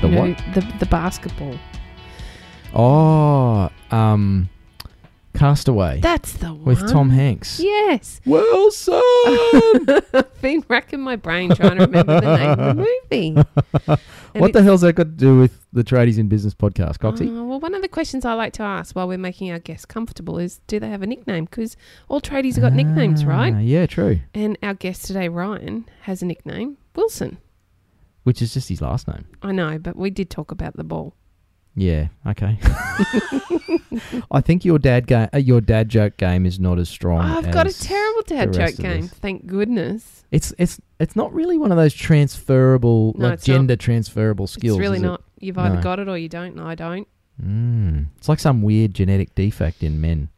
The you know, what? The the basketball. Oh, um, Castaway That's the one. with Tom Hanks. Yes. Wilson. I've been racking my brain trying to remember the name of the movie. And what the hell's that got to do with the Tradies in Business podcast, Coxie? Oh, well, one of the questions I like to ask while we're making our guests comfortable is do they have a nickname? Because all tradies have got nicknames, Ah, right? Yeah, true. And our guest today, Ryan, has a nickname, Wilson. Which is just his last name. I know, but we did talk about the ball. Yeah. Okay. I think your dad game, uh, your dad joke game is not as strong. I've got a terrible dad joke game. us. Thank goodness. It's it's it's not really one of those transferable, No, like it's not. gender transferable skills. it's really is it? not. You've either No. got it or you don't. and I don't. Mm. It's like some weird genetic defect in men.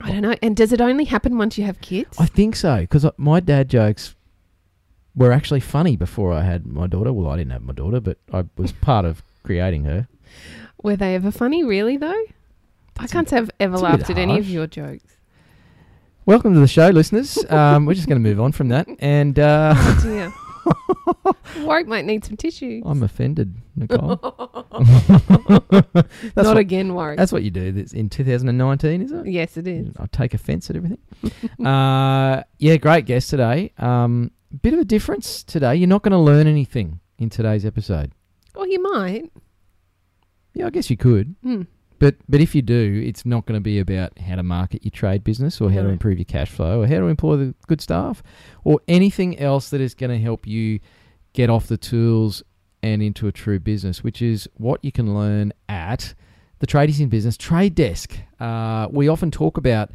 I don't know. And does it only happen once you have kids? I think so because my dad jokes were actually funny before I had my daughter. Well, I didn't have my daughter, but I was part of creating her. Were they ever funny, really, though? I That's a can't say I've ever it's a bit laughed at any of your jokes. Welcome to the show, listeners. Um, we're just going to move on from that, and uh, Oh, dear. Warwick might need some tissue. I'm offended, Nicole. Not what, again, Warwick. that's what you do. That's in 2019, is it? yes, it is. I take offence at everything. uh, yeah, great guest today. Um, bit of a difference today. You're not going to learn anything in today's episode. Well, you might. Yeah, I guess you could. Hmm. But but if you do, it's not going to be about how to market your trade business or how to improve your cash flow or how to employ the good staff or anything else that is going to help you get off the tools and into a true business, which is what you can learn at the Tradies in Business Trade Desk. Uh, we often talk about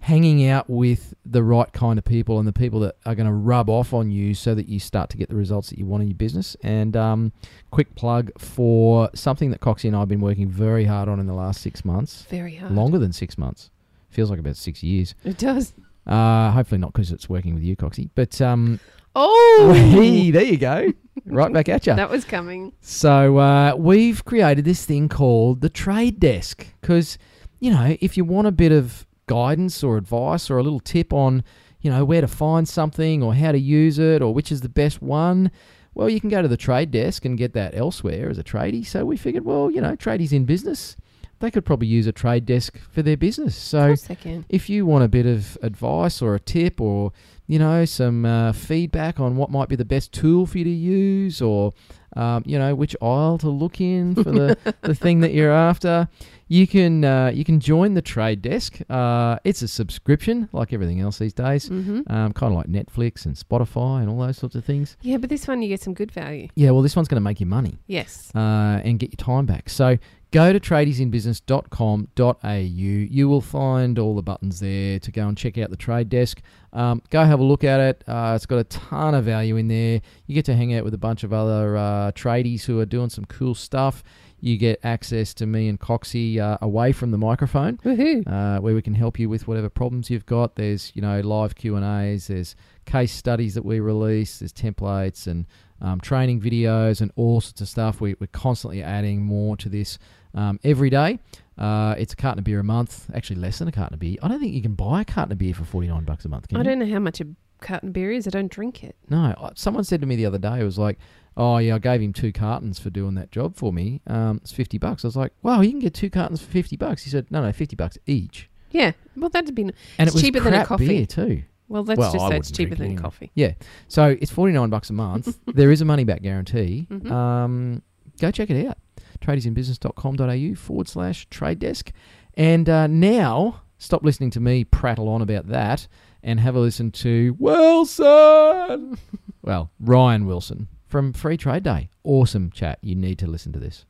hanging out with the right kind of people and the people that are going to rub off on you so that you start to get the results that you want in your business. And um, quick plug for something that Coxie and I have been working very hard on in the last six months, Very hard. longer than six months. Feels like about six years. It does. Uh, hopefully not because it's working with you, Coxie. But um, Oh, hey, there you go, right back at you. that was coming. So uh, we've created this thing called the Trade Desk because you know if you want a bit of guidance or advice or a little tip on you know where to find something or how to use it or which is the best one. Well, you can go to the trade desk and get that elsewhere as a tradie. So we figured, well, you know, tradies in business, they could probably use a trade desk for their business. So course they can. if you want a bit of advice or a tip or you know some uh, feedback on what might be the best tool for you to use or um, you know which aisle to look in for the, the thing that you're after you can uh, you can join the trade desk uh, it's a subscription like everything else these days hmm um, kind of like netflix and spotify and all those sorts of things Yeah, but this one you get some good value. yeah well this one's going to make you money Yes. uh, and get your time back. So go to tradiesinbusiness.com.au. You will find all the buttons there to go and check out the trade desk. Um, go have a look at it. Uh, it's got a ton of value in there. You get to hang out with a bunch of other uh, tradies who are doing some cool stuff. You get access to me and Coxie uh, away from the microphone uh, where we can help you with whatever problems you've got. There's you know live Q and A's. There's case studies that we release. There's templates and um, training videos and all sorts of stuff. We, we're constantly adding more to this um, every day. Uh, it's a carton of beer a month. Actually, less than a carton of beer. I don't think you can buy a carton of beer for forty nine bucks a month. Can I you? don't know how much a carton of beer is. I don't drink it. No, someone said to me the other day, it was like, oh, yeah, I gave him two cartons for doing that job for me. Um, it's 50 bucks. I was like, wow, you can get two cartons for 50 bucks. He said, no, no, 50 bucks each. Yeah. Well, that'd be. And It's it was cheaper than a coffee. beer too. Well, let's Well, just I say it's cheaper it than anyway. coffee. Yeah. So it's 49 bucks a month. there is a money back guarantee. Mhm. Um, go check it out. Tradiesinbusiness.com.au forward slash trade desk. And uh, now, stop listening to me prattle on about that and have a listen to Wilson. well, Ryan Wilson from Free Trade Day. Awesome chat. You need to listen to this.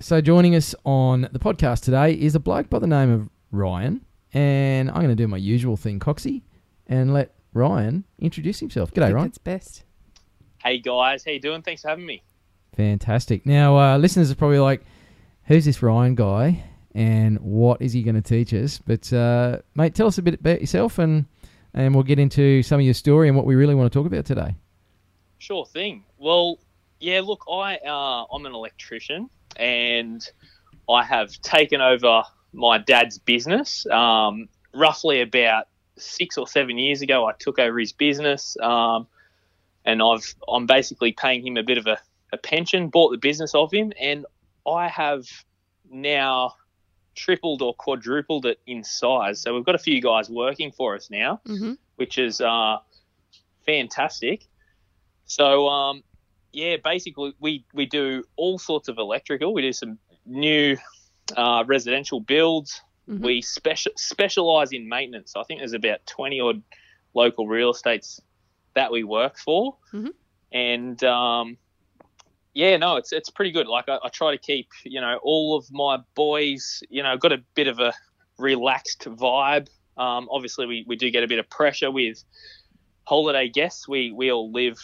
So, joining us on the podcast today is a bloke by the name of Ryan. And I'm going to do my usual thing, Coxie, and let Ryan introduce himself. G'day, Ryan. It's best. Hey guys, how you doing? Thanks for having me. Fantastic. Now, uh, listeners are probably like, who's this Ryan guy and what is he going to teach us? But, uh, mate, tell us a bit about yourself and, and we'll get into some of your story and what we really want to talk about today. Sure thing. Well, yeah, look, I uh, I'm an electrician and I have taken over my dad's business. Um, roughly about six or seven years ago, I took over his business, um, and I've I'm basically paying him a bit of a, a pension. Bought the business of him, and I have now tripled or quadrupled it in size. So we've got a few guys working for us now, Mhm. which is uh, fantastic. So um, yeah, basically we we do all sorts of electrical. We do some new uh, residential builds. Mhm. We special specialize in maintenance. I think there's about twenty odd local real estates that we work for, Mhm. and um, yeah, no, it's it's pretty good. Like I, I try to keep you know all of my boys, you know, got a bit of a relaxed vibe. Um, obviously, we, we do get a bit of pressure with holiday guests. We we all live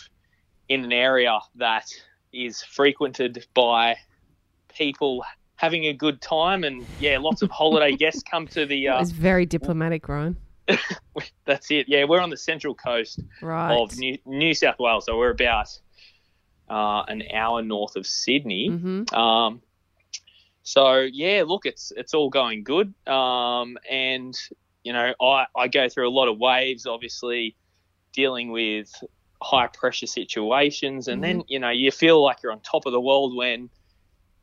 in an area that is frequented by people having a good time, and yeah, lots of holiday guests come to the. Uh, was very diplomatic, Ryan. that's it. Yeah, we're on the central coast Right. of New, New South Wales, so we're about uh, an hour north of Sydney. hmm Um, so yeah, look, it's it's all going good. Um, and you know, I, I go through a lot of waves, obviously dealing with high pressure situations, and then you know you feel like you're on top of the world when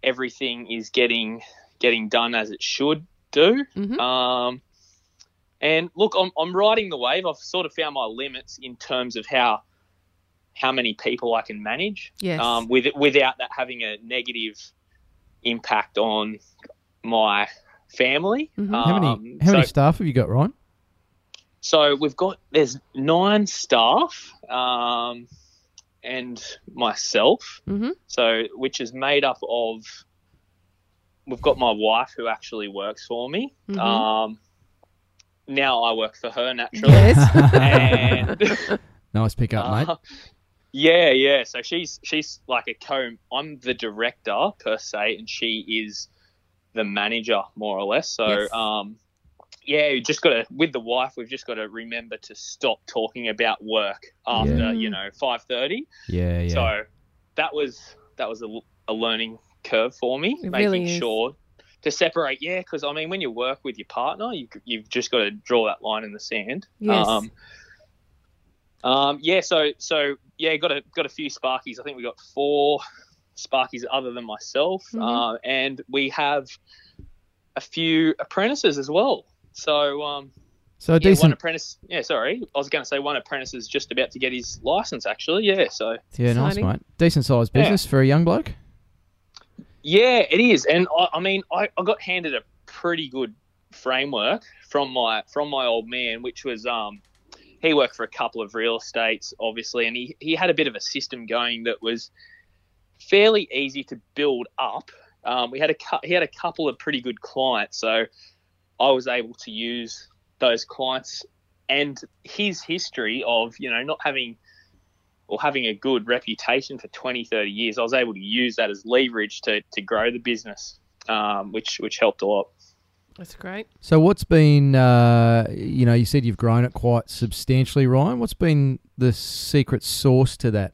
everything is getting getting done as it should do. Mhm. Um, and look, I'm, I'm riding the wave. I've sort of found my limits in terms of how how many people I can manage Yes. um, with, without that having a negative impact on my family. Mhm. How many, Um, how many staff have you got, Ryan? so we've got there's nine staff um, and myself, hmm so which is made up of. We've got my wife who actually works for me. Mhm. Now I work for her naturally. Yes. and Nice pick up, mate. Uh, yeah, yeah. So she's she's like a co. I'm the director per se, and she is the manager more or less. So, Yes. um, yeah, you just got to with the wife. We've just got to remember to stop talking about work after Yeah. you know five thirty. Yeah, yeah. So that was that was a, a learning curve for me, It making really sure to separate. Yeah, because I mean, when you work with your partner, you you've just got to draw that line in the sand. Yes. Um, um, yeah, so so yeah, got a got a few Sparkies. I think we got four Sparkies other than myself, Mhm. uh, and we have a few apprentices as well. So um, so a yeah, one decent. apprentice. Yeah, sorry, I was going to say one apprentice is just about to get his license. Actually, yeah. So Yeah, nice, Exciting. mate. Decent sized Yeah. business for a young bloke. Yeah, it is, and I, I mean, I, I got handed a pretty good framework from my from my old man, which was um, he worked for a couple of real estates, obviously, and he he had a bit of a system going that was fairly easy to build up. Um, we had a he had a couple of pretty good clients, so I was able to use those clients and his history of you know not having or having a good reputation for 20, 30 years, I was able to use that as leverage to, to grow the business, um, which which helped a lot. That's great. So what's been, uh, you know, you said you've grown it quite substantially, Ryan. What's been the secret sauce to that?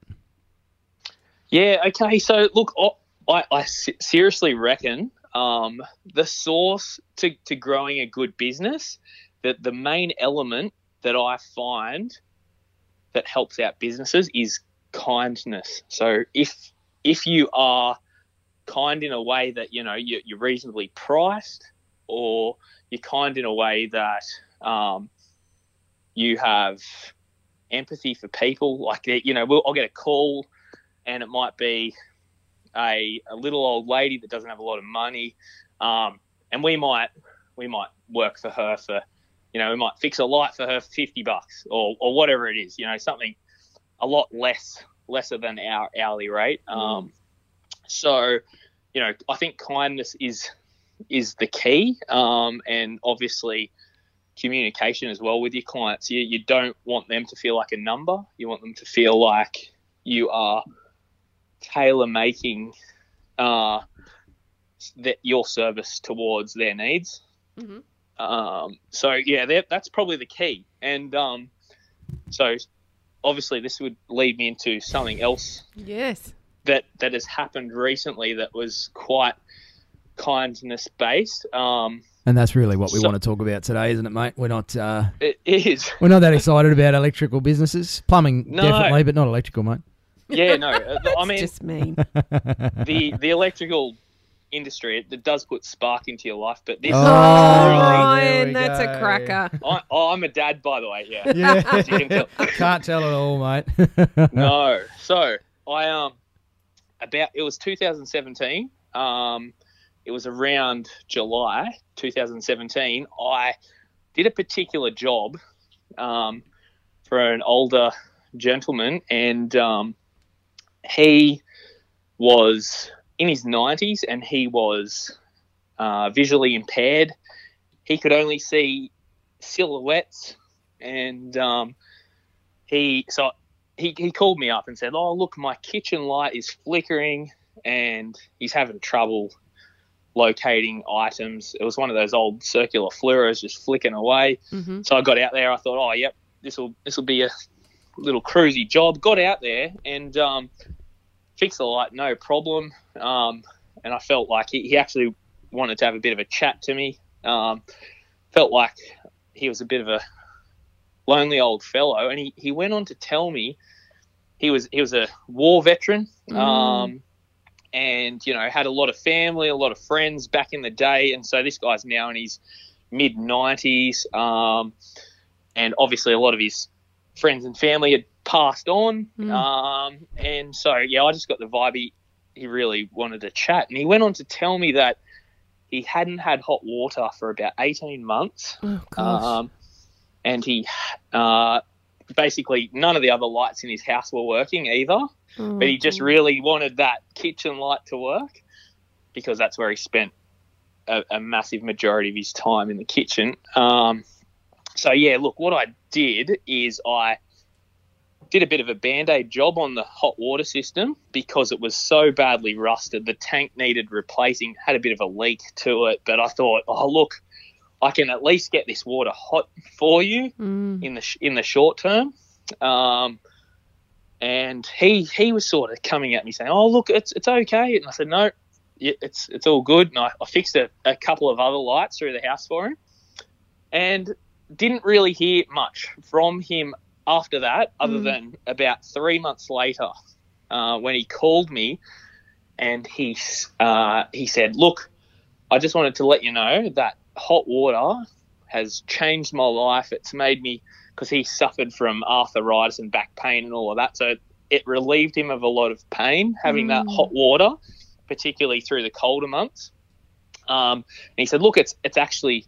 Yeah. Okay. So look, I, I, I seriously reckon um, the source to, to growing a good business, that the main element that I find that helps out businesses is kindness. So if if you are kind in a way that you know you, you're reasonably priced, or you're kind in a way that um, you have empathy for people, like you know, we'll, I'll get a call, and it might be a, a little old lady that doesn't have a lot of money, um, and we might we might work for her for you know, we might fix a light for her for 50 bucks or, or whatever it is, you know, something a lot less, lesser than our hourly rate. Um, so, you know, I think kindness is, is the key. Um, and obviously communication as well with your clients. You, you don't want them to feel like a number. You want them to feel like you are tailor making uh, that your service towards their needs. Mhm. Um, so yeah, that, that's probably the key. And um, so obviously this would lead me into something else Yes. that that has happened recently that was quite kindness based. Um, And that's really what we So- want to talk about today, isn't it, mate? We're not uh, it is. We're not that excited about electrical businesses. Plumbing, No. definitely, but not electrical, mate. Yeah, no. uh, I mean, Just mean. the the electrical industry it, it does put spark into your life, but this. Oh, Ryan, that's go. a cracker. I, oh, I'm a dad, by the way. Yeah. Yeah. Can tell. Can't tell it all, mate. no. So I um about it was 2017. Um, it was around July 2017. I did a particular job um, for an older gentleman, and um, he was in his 90s, and he was uh, visually impaired. He could only see silhouettes, and um, he so he, he called me up and said, "Oh, look, my kitchen light is flickering, and he's having trouble locating items. It was one of those old circular fluoros just flicking away. hmm So I got out there. I thought, oh, yep, this will this will be a little cruisy job. Got out there and um, fixed the light, no problem. Um, and I felt like he, he actually wanted to have a bit of a chat to me. Um, felt like he was a bit of a lonely old fellow, and he, he went on to tell me he was he was a war veteran. Um, and you know had a lot of family, a lot of friends back in the day, and so this guy's now in his mid 90s, um, and obviously a lot of his friends and family had passed on, Mm. um, and so yeah, I just got the vibe he, he really wanted to chat, and he went on to tell me that he hadn't had hot water for about 18 months, Oh, um, and he uh, basically none of the other lights in his house were working either. Oh, but he just really wanted that kitchen light to work because that's where he spent a, a massive majority of his time in the kitchen. Um, so yeah, look, what I did is I did a bit of a band-aid job on the hot water system because it was so badly rusted. The tank needed replacing, had a bit of a leak to it, but I thought, oh look, I can at least get this water hot for you Mm. in the sh- in the short term. Um, and he he was sort of coming at me saying, "Oh, look, it's it's okay," and I said, "No, it's it's all good." And I, I fixed a, a couple of other lights through the house for him, and didn't really hear much from him after that, other Mm. than about three months later, uh, when he called me, and he uh, he said, "Look, I just wanted to let you know that hot water has changed my life. It's made me because he suffered from arthritis and back pain and all of that. So it relieved him of a lot of pain having that Mm. hot water, particularly through the colder months. Um, and he said, "Look, it's it's actually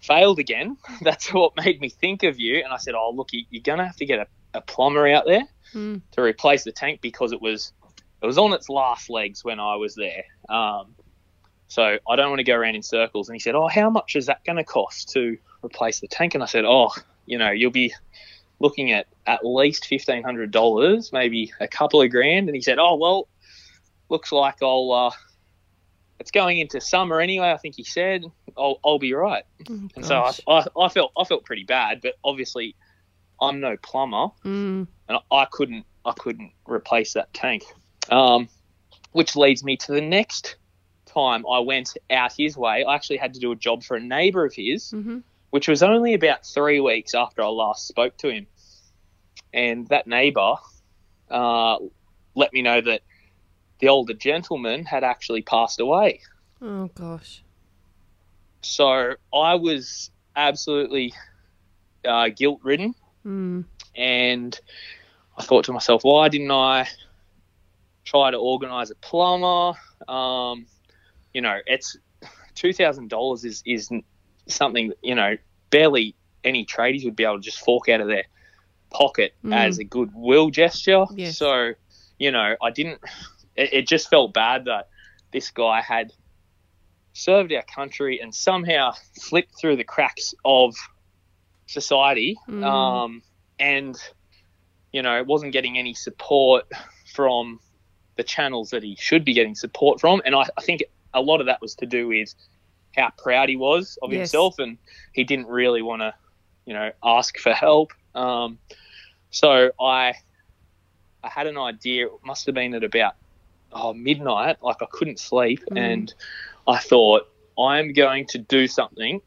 failed again. That's what made me think of you." And I said, "Oh, look, you, you're gonna have to get a, a plumber out there Mm. to replace the tank because it was it was on its last legs when I was there." Um, so I don't want to go around in circles. And he said, "Oh, how much is that going to cost to replace the tank?" And I said, "Oh, you know, you'll be looking at at least fifteen hundred dollars, maybe a couple of grand." And he said, "Oh, well, looks like I'll. Uh, it's going into summer anyway. I think he said I'll, I'll be right." Oh, And so I. I, I felt I felt pretty bad, but obviously I'm no plumber Mm. and I couldn't I couldn't replace that tank. Um, which leads me to the next time I went out his way. I actually had to do a job for a neighbour of his, hmm which was only about three weeks after I last spoke to him. And that neighbour uh, let me know that the older gentleman had actually passed away. Oh gosh. So I was absolutely uh, guilt ridden. Mm. and I thought to myself, why didn't I try to organise a plumber? Um, you know, it's two thousand dollars is is something you know barely any tradies would be able to just fork out of their pocket Mm. as a goodwill gesture. Yes. So, you know, I didn't. It, it just felt bad that this guy had served our country and somehow slipped through the cracks of society. Mm. Um, and you know, wasn't getting any support from the channels that he should be getting support from. And I, I think a lot of that was to do with how proud he was of Yes. himself and he didn't really want to, you know, ask for help. Um, so I, I had an idea. It must have been at about oh, midnight. Like I couldn't sleep, Mm. and I thought I'm going to do something.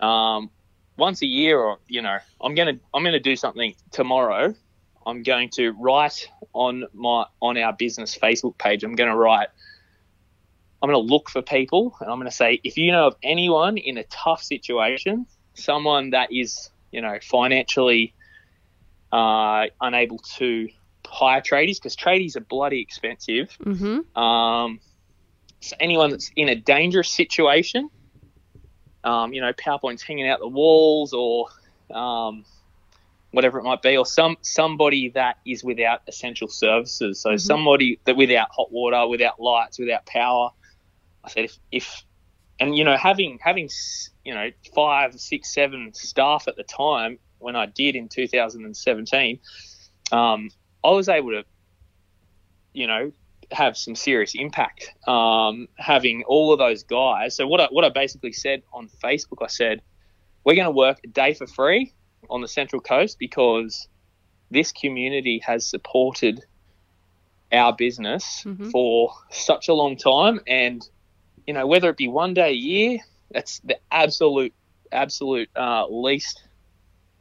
Um, once a year, or you know, I'm gonna I'm gonna do something tomorrow. I'm going to write on my on our business Facebook page. I'm going to write. I'm going to look for people, and I'm going to say, if you know of anyone in a tough situation, someone that is, you know, financially uh, unable to hire tradies, because tradies are bloody expensive. Mm-hmm. Um, so anyone that's in a dangerous situation, um, you know, PowerPoint's hanging out the walls or um, whatever it might be, or some somebody that is without essential services. So somebody that without hot water, without lights, without power. I said if, if and you know having having you know five, six, seven staff at the time when I did in 2017, um, I was able to you know have some serious impact. Um, having all of those guys. So what I, what I basically said on Facebook, I said we're going to work a day for free on the Central Coast because this community has supported our business Mhm. for such a long time, and you know whether it be one day a year, that's the absolute absolute uh, least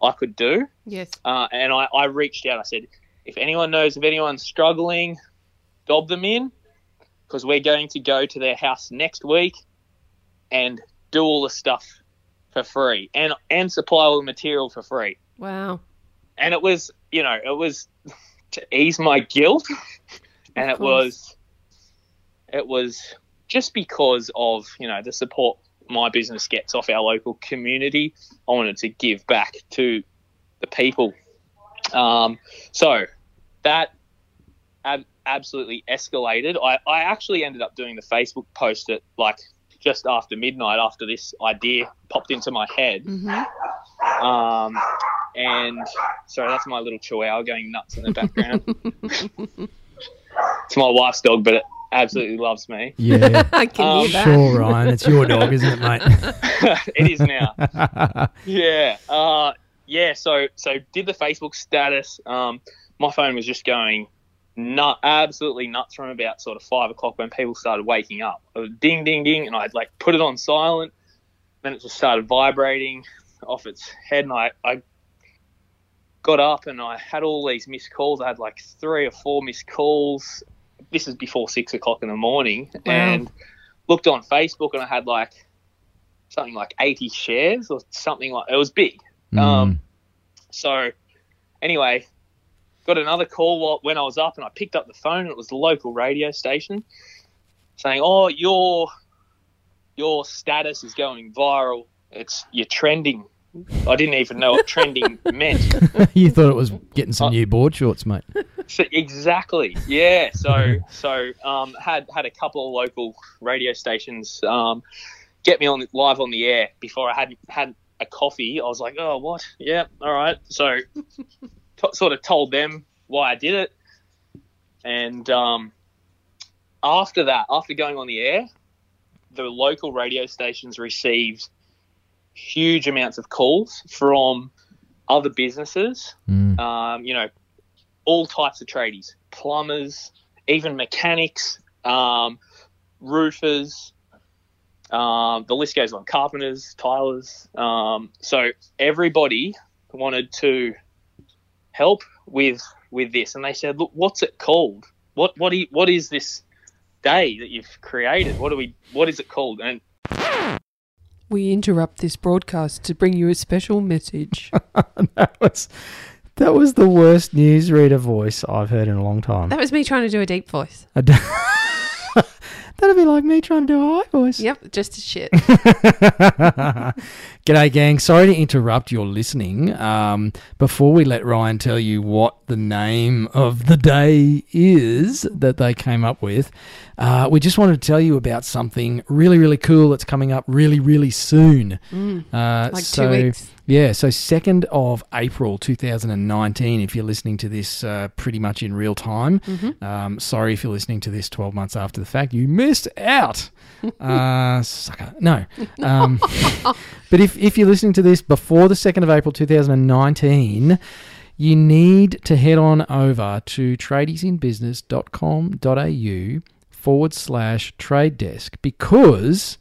I could do. Yes. Uh, and I, I reached out. I said, if anyone knows of anyone struggling, dob them in because we're going to go to their house next week and do all the stuff for free and and supply all the material for free. Wow. And it was, you know, it was to ease my guilt, and it was, it was just because of you know the support my business gets off our local community. I wanted to give back to the people. Um, so that ab- absolutely escalated. I, I actually ended up doing the Facebook post at like just after midnight after this idea popped into my head. Mm-hmm. Um, and sorry, that's my little chihuahua going nuts in the background. it's my wife's dog, but it absolutely loves me. Yeah. I can Um, hear that. sure, Ryan. It's your dog, isn't it, mate? it is now. Yeah. Uh, yeah. So so did the Facebook status. Um, my phone was just going nut, absolutely nuts from about sort of five o'clock when people started waking up. It was ding ding ding, and I'd like put it on silent. Then it just started vibrating off its head, and I, I got up and I had all these missed calls. I had like three or four missed calls. This is before six o'clock in the morning, and looked on Facebook, and I had like something like 80 shares or something like it was big. Um, so anyway, got another call when I was up and I picked up the phone and it was the local radio station saying, "Oh, your your status is going viral. It's you're trending." I didn't even know what trending meant. you thought it was getting some new board shorts, mate. So, exactly. Yeah. So so um, had had a couple of local radio stations um, get me on live on the air before I had had a coffee. I was like, oh, what? Yeah. All right. So t- sort of told them why I did it, and um, after that, after going on the air, the local radio stations received huge amounts of calls from other businesses Mm. um, you know, all types of tradies, plumbers, even mechanics, um, roofers. Um, the list goes on. Carpenters, tilers. Um, so everybody wanted to help with with this, and they said, "Look, what's it called? What what you, what is this day that you've created? What do we? What is it called?" And We interrupt this broadcast to bring you a special message. that was that was the worst newsreader voice I've heard in a long time. that was me trying to do a deep voice. I d- That'd be like me trying to do a high voice. Yep, just as shit. G'day, gang. Sorry to interrupt your listening. Um, before we let Ryan tell you what the name of the day is that they came up with, uh, we just wanted to tell you about something really, really cool that's coming up really, really soon. Mm, Uh, like so two weeks. Yeah, so 2nd of April 2019, if you're listening to this uh, pretty much in real time. Um, sorry if you're listening to this 12 months after the fact. You missed out. uh, sucker. No. Um, but if, if you're listening to this before the 2nd of April 2019, you need to head on over to tradiesinbusiness.com.au forward slash trade desk because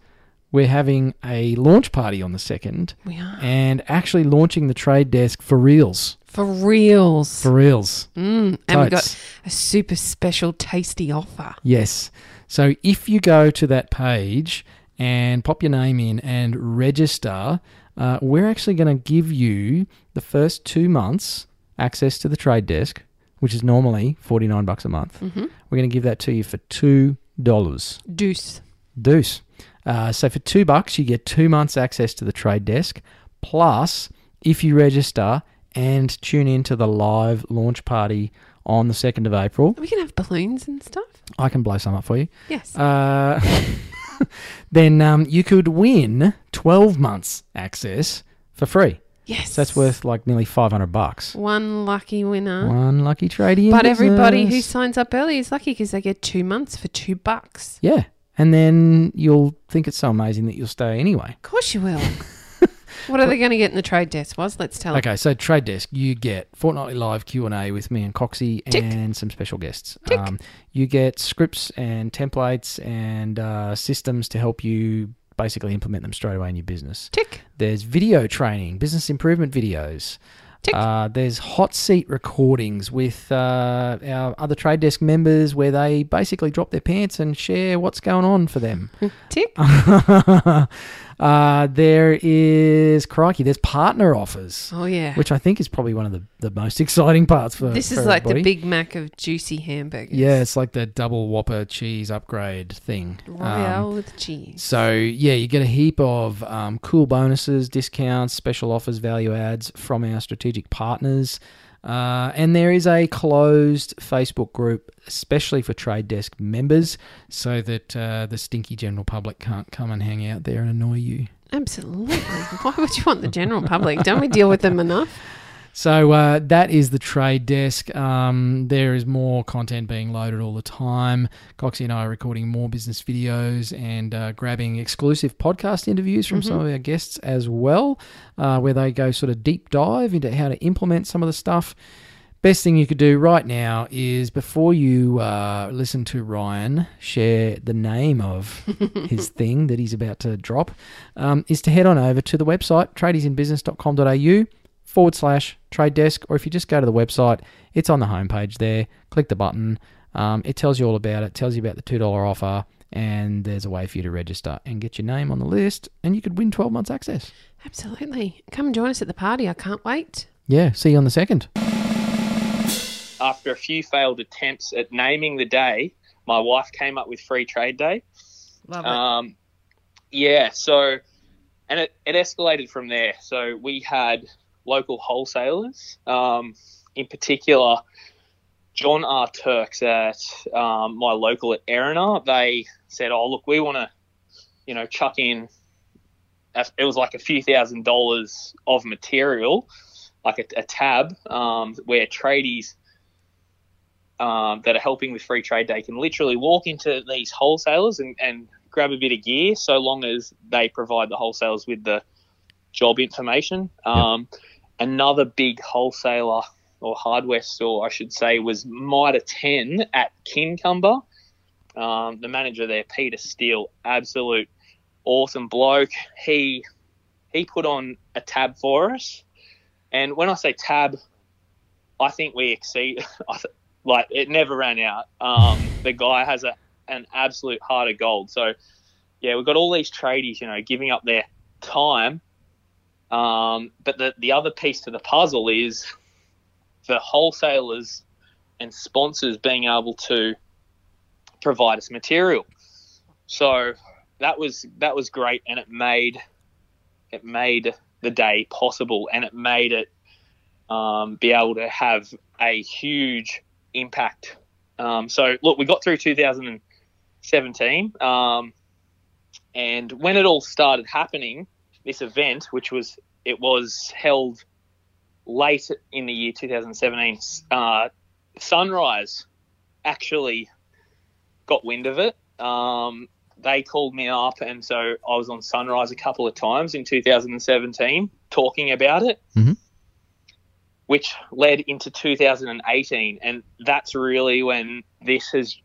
we're having a launch party on the 2nd We are. and actually launching the trade desk for reals. For reals. For reals. Mm, and we've got a super special tasty offer. Yes. So if you go to that page and pop your name in and register, uh, we're actually going to give you the first two months access to the trade desk, which is normally 49 bucks a month. Mm-hmm. We're going to give that to you for $2. Deuce. Deuce. Uh, so for two bucks, you get two months access to the trade desk. Plus, if you register and tune in to the live launch party on the 2nd of April, We can have balloons and stuff. I can blow some up for you. Yes. Uh, then um, you could win 12 months access for free. yes. So that's worth like nearly 500 bucks. one lucky winner. One lucky tradie. in But everybody who signs up early is lucky because they get two months for two bucks. Yeah. And then you'll think it's so amazing that you'll stay anyway. Of course you will. what are they going to get in the trade desk? Was let's tell. Okay, so Trade Desk, you get fortnightly live Q and A with me and Coxie Tick. and some special guests. Tick. Um, you get scripts and templates and uh, systems to help you basically implement them straight away in your business. Tick. There's video training, business improvement videos. Tick. Uh, there's hot seat recordings with uh, our other Trade Desk members where they basically drop their pants and share what's going on for them. Tick. uh, there is crikey. There's partner offers, Oh yeah. which I think is probably one of the, the most exciting parts for. this for is like the. Big Mac of juicy hamburgers. Yeah, it's like the double Whopper cheese upgrade thing. Um, with cheese. so yeah, you get a heap of um, cool bonuses, discounts, special offers, value adds from our strategic partners. Uh, and there is a closed Facebook group, especially for Trade Desk members, so that uh, the stinky general public can't come and hang out there and annoy you. Absolutely. Why would you want the general public? Don't we deal with them enough? So uh, that is the trade desk. Um, there is more content being loaded all the time. Coxie and I are recording more business videos and uh, grabbing exclusive podcast interviews from some of our guests as well, uh, where they go sort of deep dive into how to implement some of the stuff. Best thing you could do right now is before you uh, listen to Ryan share the name of his thing that he's about to drop, um, is to head on over to the website tradiesinbusiness.com.au forward slash trade desk, or if you just go to the website, it's on the homepage there. Click the button. Um, it tells you all about it, tells you about the $2 offer, and there's a way for you to register and get your name on the list, and you could win 12 months access. Absolutely. Come and join us at the party. I can't wait. Yeah, see you on the second. After a few failed attempts at naming the day, my wife came up with Free Trade Day. Love Um, yeah, so and it, it escalated from there. So we had local wholesalers, um, in particular, John R. Turks at um, my local at Erina. They said, "Oh, look, we want to, you know, chuck in." It was like a few thousand dollars of material, like a, a tab, um, where tradies um, that are helping with Free Trade Day can literally walk into these wholesalers and, and grab a bit of gear, so long as they provide the wholesalers with the job information. Um, Another big wholesaler or hardware store, I should say, was Mitre 10 at Kincumber. Um, the manager there, Peter Steele, absolute awesome bloke. He he put on a tab for us, and when I say tab, I think we exceed. Like it never ran out. Um, the guy has a an absolute heart of gold. So yeah, we've got all these tradies, you know, giving up their time. Um, but the the other piece to the puzzle is the wholesalers and sponsors being able to provide us material. So that was that was great, and it made it made the day possible, and it made it um, be able to have a huge impact. Um, so look, we got through 2017, um, and when it all started happening, this event, which was it was held late in the year 2017. Uh, Sunrise actually got wind of it. Um, they called me up, and so I was on Sunrise a couple of times in 2017 talking about it, Mhm. which led into 2018, and that's really when this has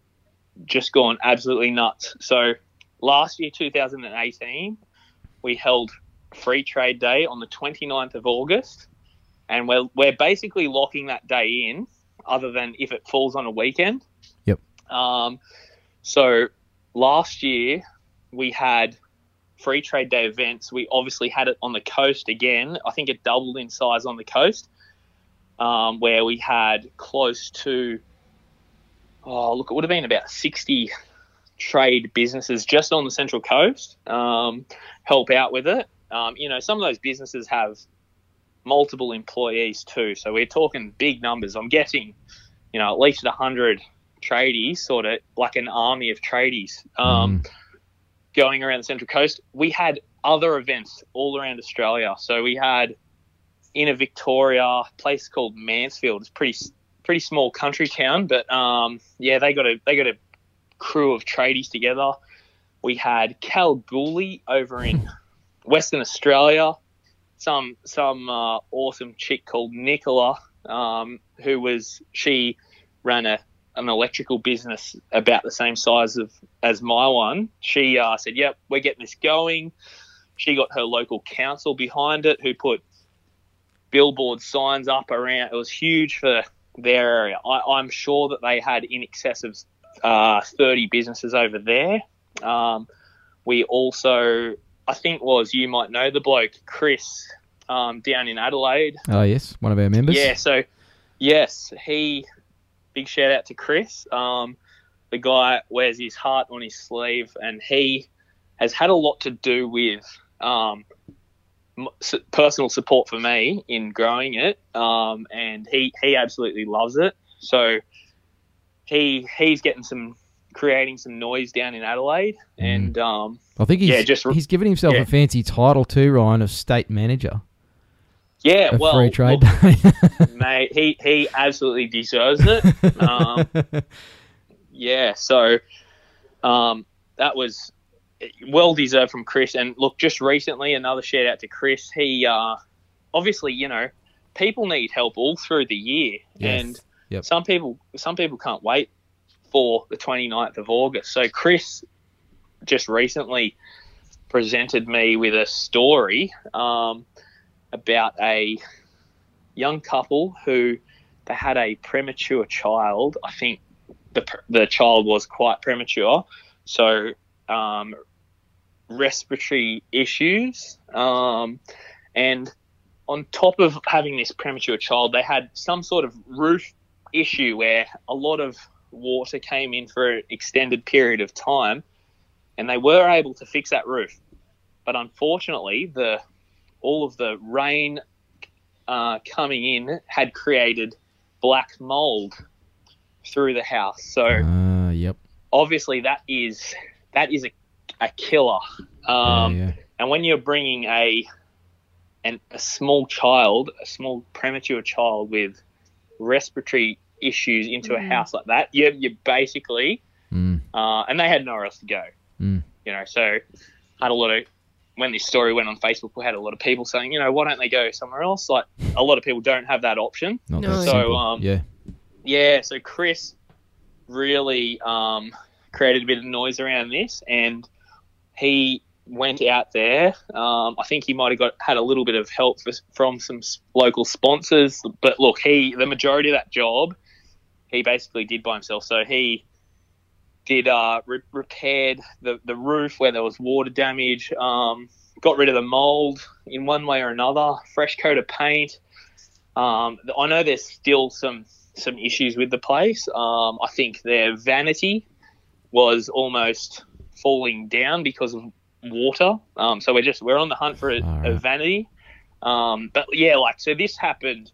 just gone absolutely nuts. So last year, 2018, we held Free Trade Day on the 29th of August, and we're we're basically locking that day in, other than if it falls on a weekend. Yep. Um, so last year we had free trade day events. We obviously had it on the coast again. I think it doubled in size on the coast, um, where we had close to, oh, look, it would have been about 60 trade businesses just on the Central Coast um, help out with it. Um, you know, some of those businesses have multiple employees too. So we're talking big numbers. I'm guessing, you know, at least 100 tradies, sort of like an army of tradies um, going around the Central Coast. We had other events all around Australia. So we had in a Victoria a place called Mansfield. It's pretty pretty small country town, but um, yeah, they got a they got a crew of tradies together. We had Kalgoorlie over in Western Australia. Some some uh, awesome chick called Nicola, um, who was she ran a an electrical business about the same size of as my one. She uh, said, "Yep, we're getting this going." She got her local council behind it, who put billboard signs up around. It was huge for their area. I, I'm sure that they had in excess of uh, 30 businesses over there. Um, we also, I think, was you might know the bloke Chris um, down in Adelaide. Oh yes, one of our members. Yeah, so yes, he big shout out to Chris. Um, the guy wears his heart on his sleeve, and he has had a lot to do with um, personal support for me in growing it. Um, and he he absolutely loves it. So he he's getting some creating some noise down in Adelaide, and um, I think he's Yeah, just- he's given himself yeah. a fancy title too, Ryan, of state manager yeah, well, free trade day. mate, he he absolutely deserves it. Um, yeah, so um, that was well deserved from Chris. And look, just recently, another shout out to Chris. He uh, obviously, you know, people need help all through the year, Yes. and Yep. some people some people can't wait for the 29th of August. So Chris just recently presented me with a story um, about a young couple who they had a premature child. I think the the child was quite premature, so um, respiratory issues, um, and on top of having this premature child, they had some sort of roof issue where a lot of water came in for an extended period of time, and they were able to fix that roof, but unfortunately, the all of the rain uh, coming in had created black mold through the house. So Ah, yep. obviously that is that is a, a killer. Um, yeah, yeah. And when you're bringing a an, a small child, a small premature child with respiratory issues into a house like that, you you basically Mm, uh, and they had nowhere else to go. Mm. You know, so had a lot of when this story went on Facebook, we had a lot of people saying, you know, why don't they go somewhere else? Like a lot of people don't have that option. not No. that So, um, yeah. Yeah, so Chris really um, created a bit of noise around this, and he went out there. Um, I think he might have got had a little bit of help f- from some local sponsors, but look, he the majority of that job he basically did by himself. So he did uh, re- repaired the the roof where there was water damage, um, got rid of the mold in one way or another, fresh coat of paint. Um, I know there's still some some issues with the place. Um, I think their vanity was almost falling down because of water. Um, so we're just we're on the hunt for a, a vanity. Um, but yeah, like so this happened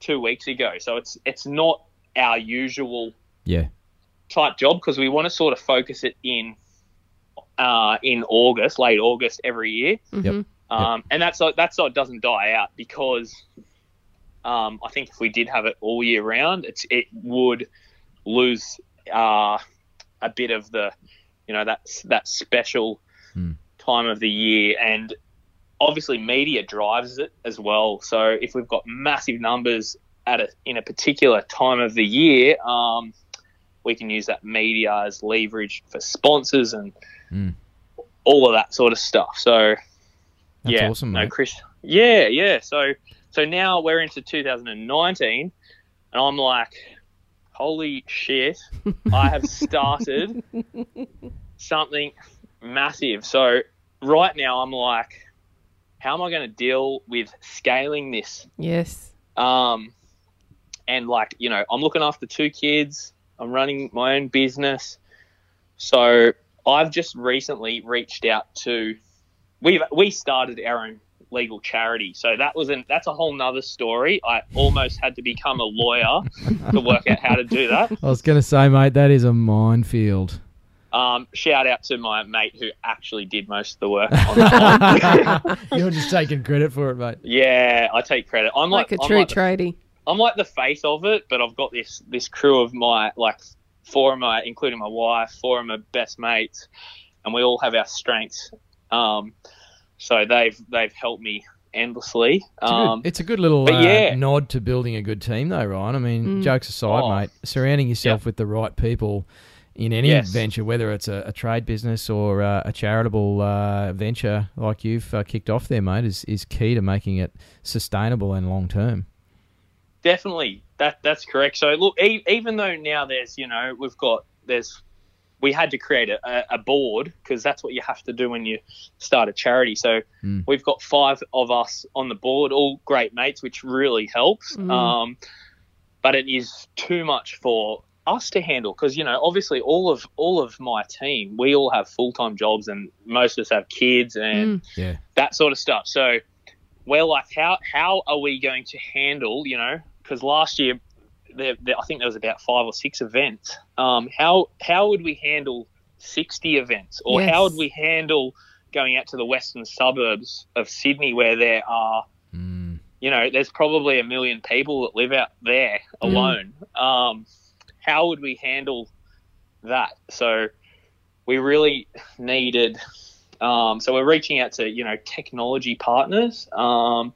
two weeks ago. So it's it's not our usual Yeah. type job because we want to sort of focus it in uh, in August, late August every year. Mhm. Um, And that's so that so it doesn't die out because um, I think if we did have it all year round, it's it would lose uh, a bit of the you know that that special Hmm. time of the year and obviously media drives it as well. So if we've got massive numbers at a in a particular time of the year, um, we can use that media as leverage for sponsors and Mm. all of that sort of stuff. So That's yeah, awesome, no, mate. Chris. Yeah, yeah. So so now we're into 2019, and I'm like, holy shit! I have started something massive. So right now I'm like, how am I going to deal with scaling this? Yes. Um, and like you know, I'm looking after two kids. I'm running my own business. So I've just recently reached out to we we started our own legal charity. So that was an that's a whole nother story. I almost had to become a lawyer to work out how to do that. I was going to say, mate, that is a minefield. Um, shout out to my mate who actually did most of the work on that one. You're just taking credit for it, mate. yeah, I take credit. I'm Like, like, a I'm true like the tradie. I'm like the face of it, but I've got this this crew of my like four of my, including my wife, four of my best mates, and we all have our strengths. Um, so they've they've helped me endlessly. It's a good, Um, it's a good little uh, yeah. nod to building a good team, though, Ryan. I mean, Mm. jokes aside, Oh. mate, surrounding yourself with the right people in any Yes. venture, whether it's a, a trade business or uh, a charitable uh, venture like you've uh, kicked off there, mate, is, is key to making it sustainable and long term. Definitely that that's correct. So look, e- even though now there's you know we've got there's we had to create a, a- a board because that's what you have to do when you start a charity. So Mm. we've got five of us on the board, all great mates, which really helps. Mm. Um, but it is too much for us to handle because you know obviously all of all of my team we all have full-time jobs and most of us have kids and Mm. Yeah. that sort of stuff. So we're like, how how are we going to handle, you know, because last year there, there, I think there was about five or six events. Um, how how would we handle sixty events, or Yes. how would we handle going out to the western suburbs of Sydney where there are, Mm. you know, there's probably a million people that live out there Mm. alone. Um, how would we handle that? So we really needed. Um, so we're reaching out to you know technology partners. Um,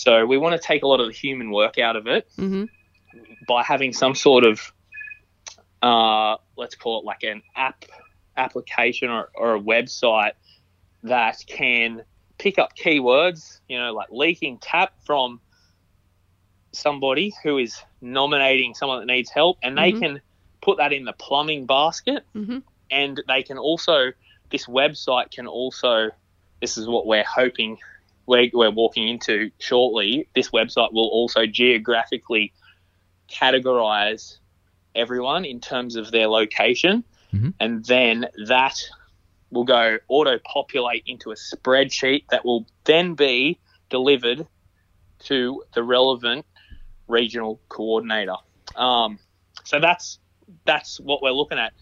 so we want to take a lot of the human work out of it hmm by having some sort of uh, let's call it like an app application or, or a website that can pick up keywords, you know, like leaking tap from somebody who is nominating someone that needs help, and they Mhm. can put that in the plumbing basket, hmm and they can also this website can also this is what we're hoping we're, we're walking into shortly this website will also geographically categorize everyone in terms of their location. Mhm. and then that will go auto populate into a spreadsheet that will then be delivered to the relevant regional coordinator. Um, so that's that's what we're looking at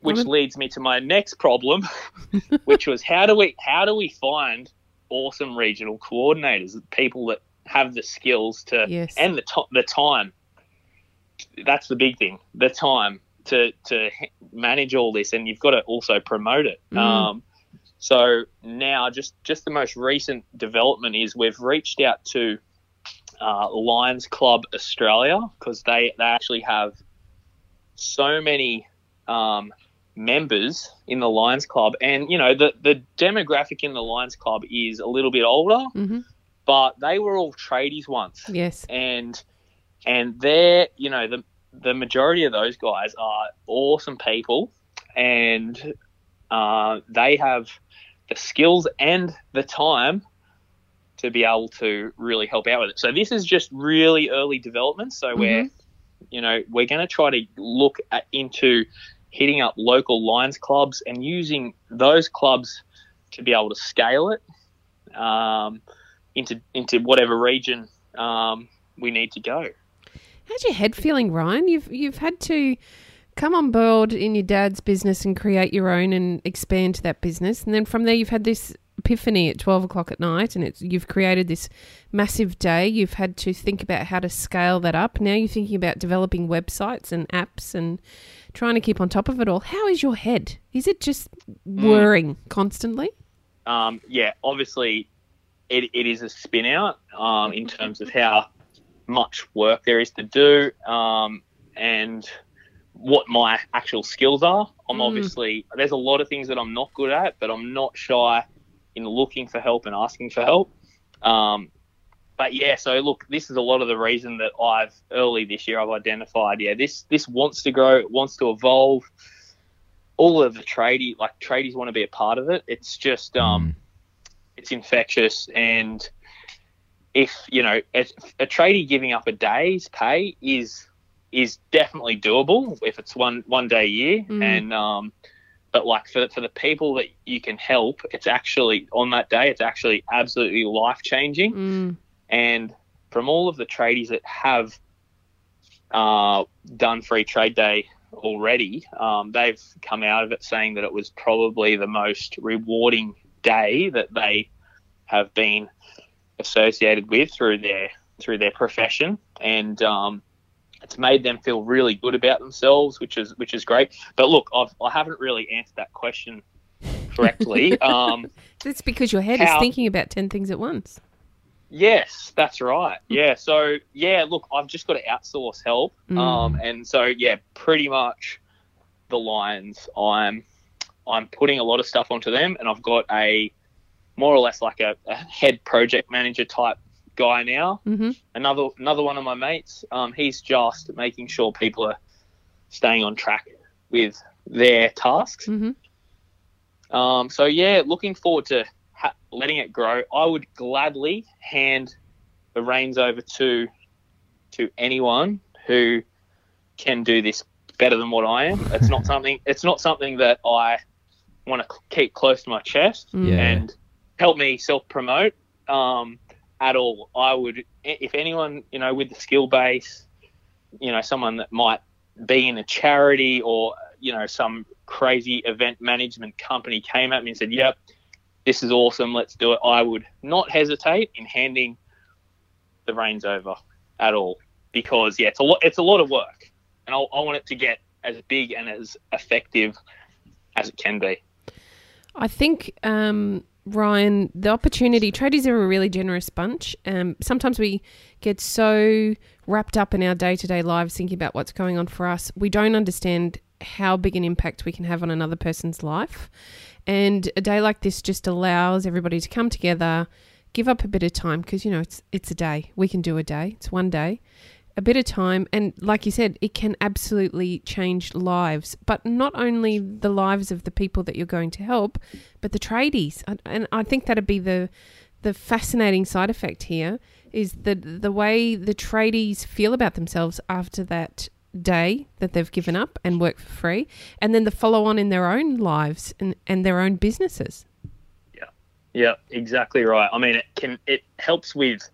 which Well, leads me to my next problem which was how do we how do we find awesome regional coordinators people that have the skills to Yes. and the to- the time that's the big thing the time to to manage all this and you've got to also promote it Mm. um, so now just just the most recent development is we've reached out to uh, Lions Club Australia because they they actually have so many um, members in the Lions Club. And you know the the demographic in the Lions Club is a little bit older hmm but they were all tradies once. Yes. and and they're you know the the majority of those guys are awesome people. And uh, they have the skills and the time to be able to really help out with it. So this is just really early development. So we're you know we're going to try to look at, into hitting up local lions clubs and using those clubs to be able to scale it um, into into whatever region um, we need to go. How's your head feeling, Ryan? You've you've had to come on board in your dad's business and create your own and expand that business, and then from there you've had this epiphany at 12 o'clock at night and it's, you've created this massive day. You've had to think about how to scale that up. Now you're thinking about developing websites and apps and trying to keep on top of it all. How is your head? Is it just whirring constantly? um, yeah, obviously it, it is a spin out um, in terms of how much work there is to do um, and what my actual skills are. I'm Mm. obviously, there's a lot of things that I'm not good at, but I'm not shy in looking for help and asking for help. Um, but yeah, so look, this is a lot of the reason that I've early this year I've identified. Yeah, this this wants to grow, it wants to evolve. All of the tradie, like tradies, want to be a part of it. It's just um, it's infectious, and if you know a, a tradie giving up a day's pay is is definitely doable if it's one one day a year, Mm. and um, but like for for the people that you can help, it's actually on that day, it's actually absolutely life changing. Mm. And from all of the tradies that have uh, done free trade day already, um, they've come out of it saying that it was probably the most rewarding day that they have been associated with through their through their profession, and um, it's made them feel really good about themselves, which is which is great. But look, I've, I haven't really answered that question correctly. um, That's because your head is thinking about 10 things at once. Yes, that's right. Yeah. So yeah, look, I've just got to outsource help. Mm. Um, and so yeah, pretty much the Lions. I'm I'm putting a lot of stuff onto them, and I've got a more or less like a, a head project manager type guy now. hmm Another another one of my mates. Um, he's just making sure people are staying on track with their tasks. hmm Um, so yeah, looking forward to letting it grow. I would gladly hand the reins over to to anyone who can do this better than what I am. It's not something. It's not something that I want to keep close to my chest Mm. Yeah. and help me self promote um, at all. I would, if anyone you know with the skill base, you know, someone that might be in a charity or you know some crazy event management company came at me and said, "Yep, this is awesome, let's do it," I would not hesitate in handing the reins over at all because yeah, it's a lot. It's a lot of work, and I, I want it to get as big and as effective as it can be. I think, um, Ryan, the opportunity, tradies are a really generous bunch. Um, sometimes we get so wrapped up in our day to day lives thinking about what's going on for us, we don't understand how big an impact we can have on another person's life. And a day like this just allows everybody to come together, give up a bit of time because, you know, it's, it's a day. We can do a day, it's one day. A bit of time. And like you said it can absolutely change lives. But not only the lives of the people that you're going to help but the tradies. And- i think that'd be the the fascinating side effect here is the the way the tradies feel about themselves after that day that they've given up and work for free and then the follow on in their own lives and, and their own businesses Yeah, yeah, exactly right. I mean, it can it helps with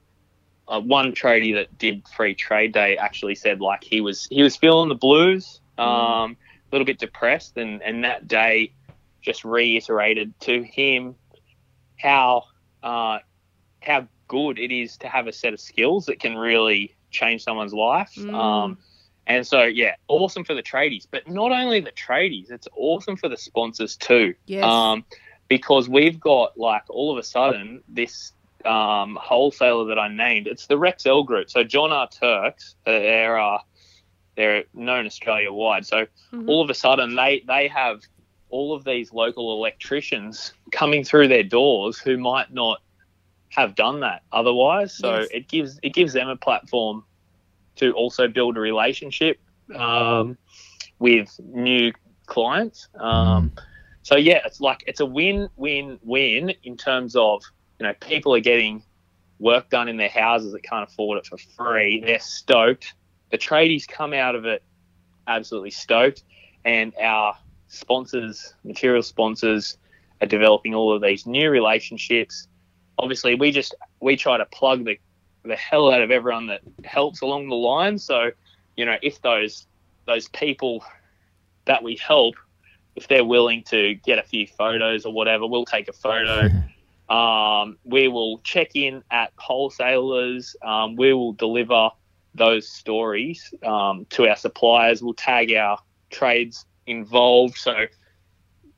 uh, one tradie that did free trade day actually said like he was he was feeling the blues, um, a little bit depressed, and and that day just reiterated to him how uh, how good it is to have a set of skills that can really change someone's life. Mm. Um, and so, yeah, awesome for the tradies, but not only the tradies, it's awesome for the sponsors too. Yes. Um, because we've got like all of a sudden this um, wholesaler that I named. It's the Rexel Group. So John R. Turks, uh, they're uh, they're known Australia wide. So Mhm. all of a sudden they they have all of these local electricians coming through their doors who might not have done that otherwise. So Yes. it gives it gives them a platform to also build a relationship um, with new clients. Um, so yeah, it's like it's a win win win in terms of you know people are getting work done in their houses that can't afford it for free. They're stoked. The tradies come out of it absolutely stoked, and our sponsors, material sponsors, are developing all of these new relationships. Obviously, we just we try to plug the the hell out of everyone that helps along the line. So, you know, if those those people that we help, if they're willing to get a few photos or whatever, we'll take a photo Um, we will check in at wholesalers. Um, we will deliver those stories um, to our suppliers. We'll tag our trades involved. So,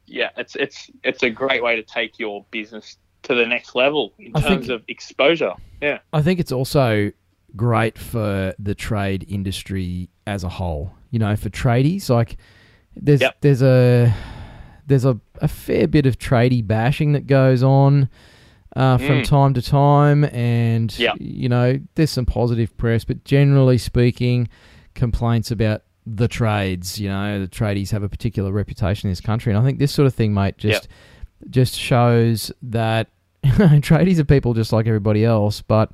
yeah, it's it's it's a great way to take your business to the next level in I terms think- of exposure. Yeah, I think it's also great for the trade industry as a whole. You know, for tradies, like there's Yep. there's a there's a, a fair bit of tradie bashing that goes on uh, from Mm. time to time, and Yep. you know, there's some positive press, but generally speaking, complaints about the trades. You know, the tradies have a particular reputation in this country, and I think this sort of thing, mate, just just shows that tradies are people just like everybody else, but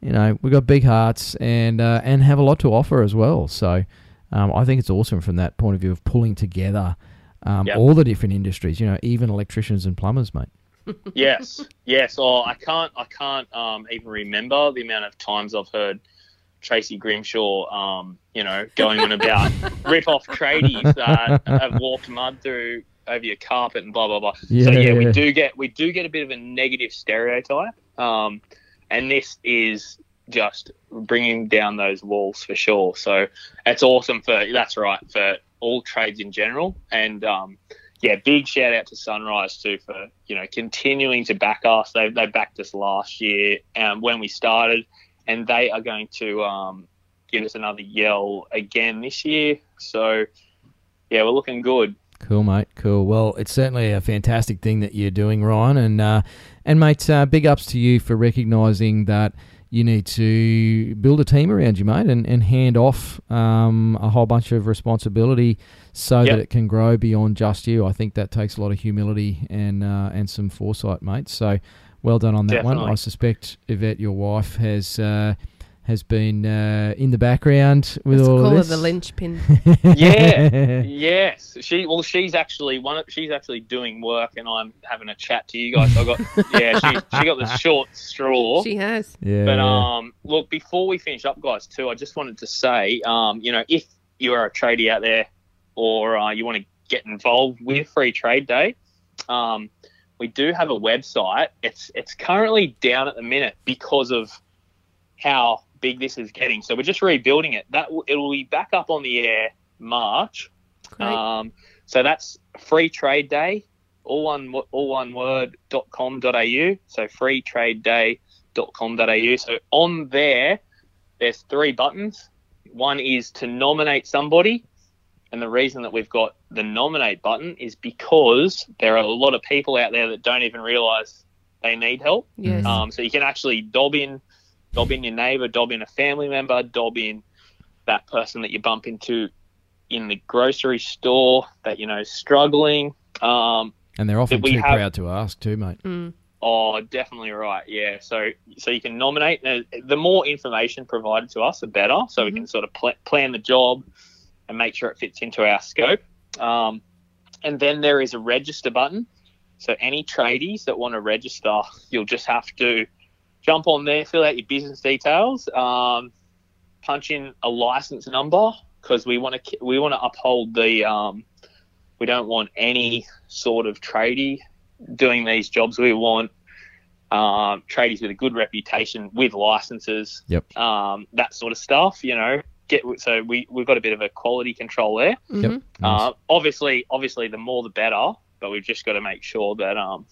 you know we've got big hearts and uh, and have a lot to offer as well. So um, I think it's awesome from that point of view of pulling together um, Yep. all the different industries. You know, even electricians and plumbers, mate. yes, yes. Oh, I can't, I can't um, even remember the amount of times I've heard Tracy Grimshaw, um, you know, going on about rip off tradies that have walked mud through over your carpet and blah blah blah. so Yeah. yeah, we do get we do get a bit of a negative stereotype, um, and this is just bringing down those walls for sure. So it's awesome for that's right for all trades in general, and um, yeah, big shout out to Sunrise too for you know continuing to back us. They they backed us last year um, when we started, and they are going to um, give us another yell again this year. So yeah, we're looking good. Cool, mate. Cool. Well, it's certainly a fantastic thing that you're doing, Ryan, and uh, and mate, uh, big ups to you for recognising that you need to build a team around you, mate, and, and hand off um, a whole bunch of responsibility so Yep. that it can grow beyond just you. I think that takes a lot of humility and uh, and some foresight, mate. So well done on that one. I suspect Yvette, your wife, has uh, has been uh, in the background with Let's all call of her this. the linchpin. Yeah. yes, she well, she's actually one. Of, she's actually doing work, and I'm having a chat to you guys. So I got yeah, she she got the short straw. she has. yeah. But um, look, before we finish up, guys, too, I just wanted to say, um, you know, if you are a tradie out there, or uh, you want to get involved with Free Trade Day, um, we do have a website. It's it's currently down at the minute because of how big this is getting. So we're just rebuilding it. That will- it will be back up on the air March. Um, so that's Free Trade Day, all one all one word dot com dot au. So free trade day dot com dot au. So on there, there's three buttons. One is to nominate somebody, and the reason that we've got the nominate button is because there are a lot of people out there that don't even realise they need help. yes. Um, so you can actually dob in, dob in your neighbour, dob in a family member, dob in that person that you bump into in the grocery store that you know is struggling. Um, and they're often we too have- proud to ask too, mate. Mm. oh, definitely right. Yeah. So so you can nominate. Uh, The more information provided to us, the better. So we can sort of pl- plan the job and make sure it fits into our scope. Um, and then there is a register button. So any tradies that want to register, you'll just have to jump on there, fill out your business details, um, punch in a license number because we want to we want to uphold the um, we don't want any sort of tradie doing these jobs. We want um, tradies with a good reputation with licenses, Yep. um, that sort of stuff. You know, get so we we've got a bit of a quality control there. Yep. Nice. Uh, obviously, obviously, the more the better, but we've just got to make sure that um,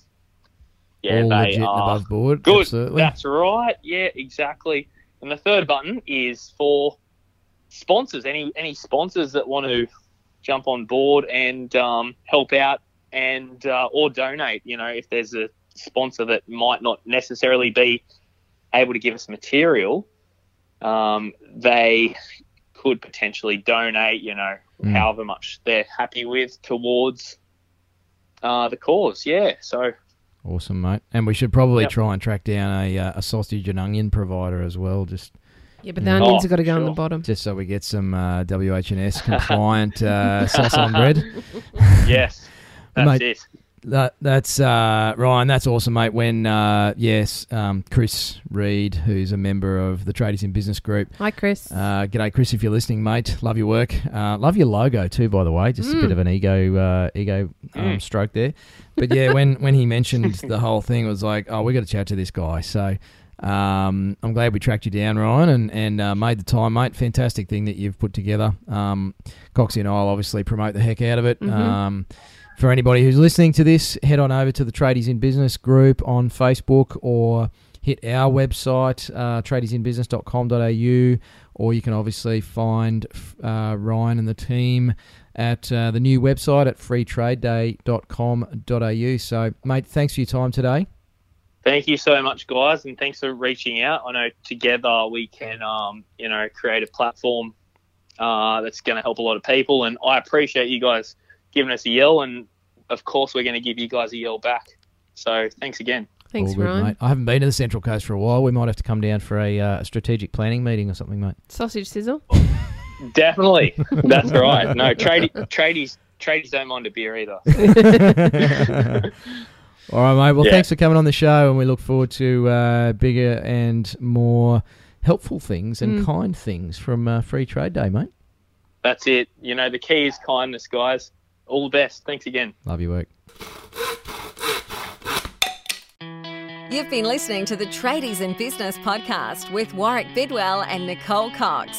yeah, All they legit and are above board. good. Absolutely. That's right. Yeah, exactly. And the third button is for sponsors. Any any sponsors that want to jump on board and um, help out and uh, or donate. You know, if there's a sponsor that might not necessarily be able to give us material, um, they could potentially donate. You know, Mm. however much they're happy with towards uh, the cause. Yeah. So Awesome, mate. And we should probably Yep. try and track down a, uh, a sausage and onion provider as well, just Yeah, but the onions Oh, have got to go on the bottom. just so we get some uh, WH&S compliant uh, sauce on bread. yes, that's Mate, it. That, that's uh, Ryan. That's awesome, mate. When uh, yes, um, Chris Reed, who's a member of the Tradies in Business Group. Hi, Chris. Uh, g'day, Chris. If you're listening, mate, love your work. Uh, love your logo too, by the way. Just a bit Mm. of an ego uh, ego um, Mm. stroke there. But yeah, when when he mentioned the whole thing, it was like, oh, we got to chat to this guy. So. Um, I'm glad we tracked you down, Ryan, and and uh, made the time, mate. Fantastic thing that you've put together. Um, Coxie and I'll obviously promote the heck out of it. Mhm. Um, for anybody who's listening to this, head on over to the Tradies in Business group on Facebook or hit our website, uh, tradiesinbusiness.com.au, or you can obviously find uh, Ryan and the team at uh, the new website at freetradeday.com.au. So, mate, thanks for your time today. Thank you so much, guys, and thanks for reaching out. I know together we can, um, you know, create a platform uh, that's going to help a lot of people. And I appreciate you guys giving us a yell, and of course we're going to give you guys a yell back. So thanks again. Thanks, All good, Ryan. mate. I haven't been to the Central Coast for a while. We might have to come down for a uh, strategic planning meeting or something, mate. Sausage sizzle. Definitely, that's right. No, tradie, tradies, tradies don't mind a beer either. All right, mate. Well, Yeah. thanks for coming on the show, and we look forward to uh, bigger and more helpful things and Mm. kind things from uh, Free Trade Day, mate. That's it. You know, the key is kindness, guys. All the best. Thanks again. Love your work. You've been listening to the Tradies in Business podcast with Warwick Bidwell and Nicole Cox.